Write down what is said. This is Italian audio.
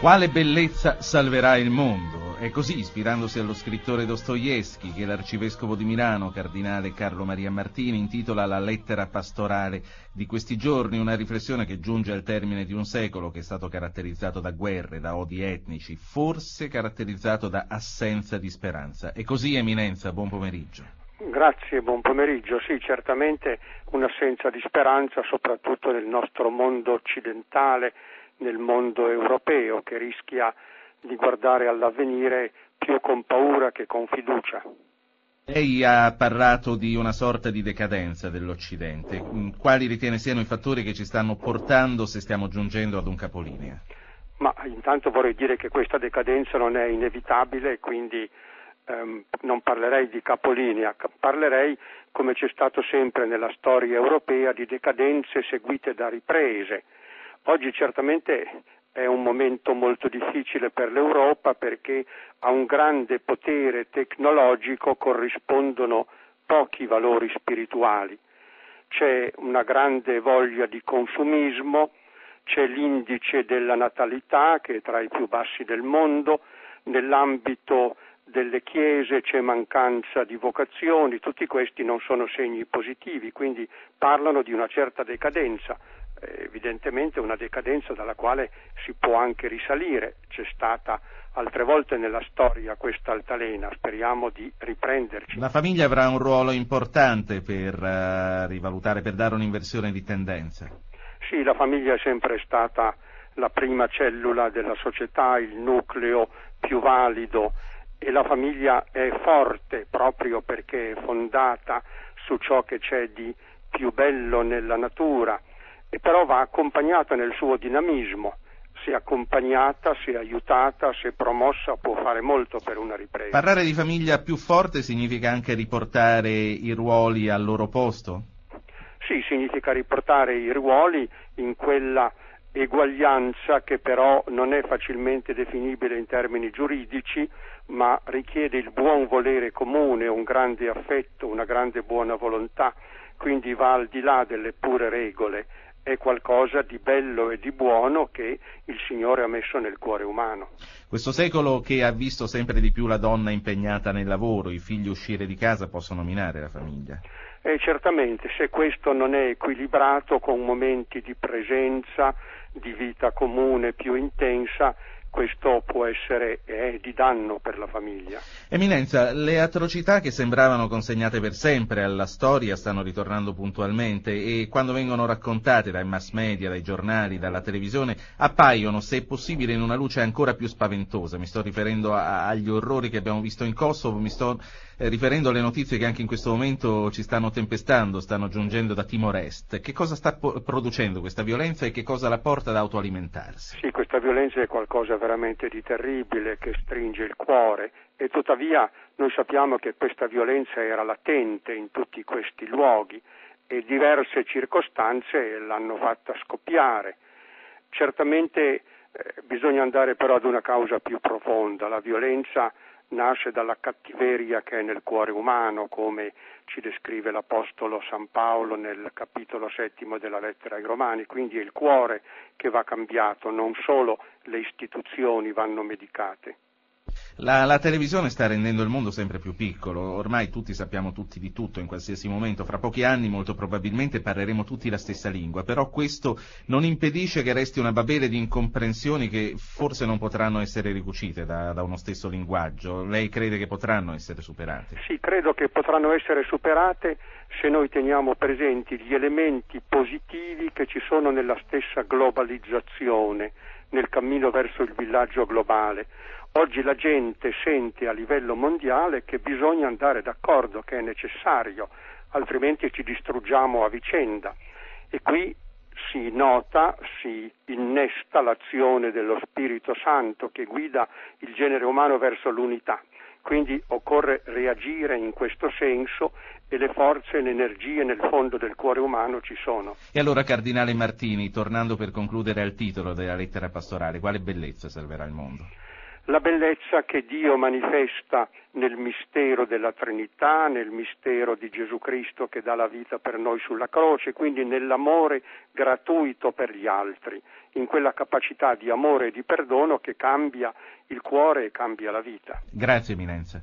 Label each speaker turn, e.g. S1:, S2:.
S1: Quale bellezza salverà il mondo? È così, ispirandosi allo scrittore Dostoevsky, che l'arcivescovo di Milano, cardinale Carlo Maria Martini, intitola La lettera pastorale di questi giorni, una riflessione che giunge al termine di un secolo che è stato caratterizzato da guerre, da odi etnici, forse caratterizzato da assenza di speranza. E così, Eminenza, buon pomeriggio.
S2: Grazie, buon pomeriggio. Sì, certamente un'assenza di speranza, soprattutto nel nostro mondo occidentale, nel mondo europeo che rischia di guardare all'avvenire più con paura che con fiducia.
S1: Lei ha parlato di una sorta di decadenza dell'Occidente. Quali ritiene siano i fattori che ci stanno portando se stiamo giungendo ad un capolinea?
S2: Ma intanto vorrei dire che questa decadenza non è inevitabile, quindi ehm, non parlerei di capolinea, parlerei, come c'è stato sempre nella storia europea, di decadenze seguite da riprese Oggi certamente è un momento molto difficile per l'Europa perché a un grande potere tecnologico corrispondono pochi valori spirituali. C'è una grande voglia di consumismo, c'è l'indice della natalità che è tra i più bassi del mondo, nell'ambito delle chiese c'è mancanza di vocazioni, tutti questi non sono segni positivi, quindi parlano di una certa decadenza evidentemente una decadenza dalla quale si può anche risalire. C'è stata altre volte nella storia questa altalena, speriamo di riprenderci.
S1: La famiglia avrà un ruolo importante per uh, rivalutare, per dare un'inversione di tendenza.
S2: Sì, la famiglia è sempre stata la prima cellula della società, il nucleo più valido e la famiglia è forte proprio perché è fondata su ciò che c'è di più bello nella natura e però va accompagnata nel suo dinamismo. Se accompagnata, se aiutata, se promossa può fare molto per una ripresa.
S1: Parlare di famiglia più forte significa anche riportare i ruoli al loro posto?
S2: Sì, significa riportare i ruoli in quella eguaglianza che però non è facilmente definibile in termini giuridici, ma richiede il buon volere comune, un grande affetto, una grande buona volontà, quindi va al di là delle pure regole è qualcosa di bello e di buono che il Signore ha messo nel cuore umano.
S1: Questo secolo che ha visto sempre di più la donna impegnata nel lavoro, i figli uscire di casa possono minare la famiglia.
S2: Eh, certamente, se questo non è equilibrato con momenti di presenza, di vita comune più intensa, questo può essere eh, di danno per la famiglia.
S1: Eminenza, le atrocità che sembravano consegnate per sempre alla storia stanno ritornando puntualmente e quando vengono raccontate dai mass media, dai giornali, dalla televisione, appaiono, se possibile, in una luce ancora più spaventosa. Mi sto riferendo a, agli orrori che abbiamo visto in Kosovo, mi sto eh, riferendo alle notizie che anche in questo momento ci stanno tempestando, stanno giungendo da Timor Est. Che cosa sta po- producendo questa violenza e che cosa la porta ad autoalimentarsi?
S2: Sì, questa violenza è qualcosa veramente di terribile che stringe il cuore e tuttavia noi sappiamo che questa violenza era latente in tutti questi luoghi e diverse circostanze l'hanno fatta scoppiare. Certamente eh, bisogna andare però ad una causa più profonda, la violenza nasce dalla cattiveria che è nel cuore umano, come ci descrive l'Apostolo San Paolo nel capitolo settimo della lettera ai Romani, quindi è il cuore che va cambiato, non solo le istituzioni vanno medicate.
S1: La, la, televisione sta rendendo il mondo sempre più piccolo, ormai tutti sappiamo tutti di tutto in qualsiasi momento, fra pochi anni molto probabilmente parleremo tutti la stessa lingua, però questo non impedisce che resti una babele di incomprensioni che forse non potranno essere ricucite da, da uno stesso linguaggio. Lei crede che potranno essere superate?
S2: Sì, credo che potranno essere superate se noi teniamo presenti gli elementi positivi che ci sono nella stessa globalizzazione, nel cammino verso il villaggio globale Oggi la gente sente a livello mondiale che bisogna andare d'accordo, che è necessario, altrimenti ci distruggiamo a vicenda. E qui si nota, si innesta l'azione dello Spirito Santo che guida il genere umano verso l'unità. Quindi occorre reagire in questo senso e le forze e le energie nel fondo del cuore umano ci sono.
S1: E allora, Cardinale Martini, tornando per concludere al titolo della lettera pastorale, quale bellezza salverà il mondo?
S2: La bellezza che Dio manifesta nel mistero della Trinità, nel mistero di Gesù Cristo che dà la vita per noi sulla croce, quindi nell'amore gratuito per gli altri. in quella capacità di amore e di perdono che cambia il cuore e cambia la vita.
S1: Grazie Eminenza.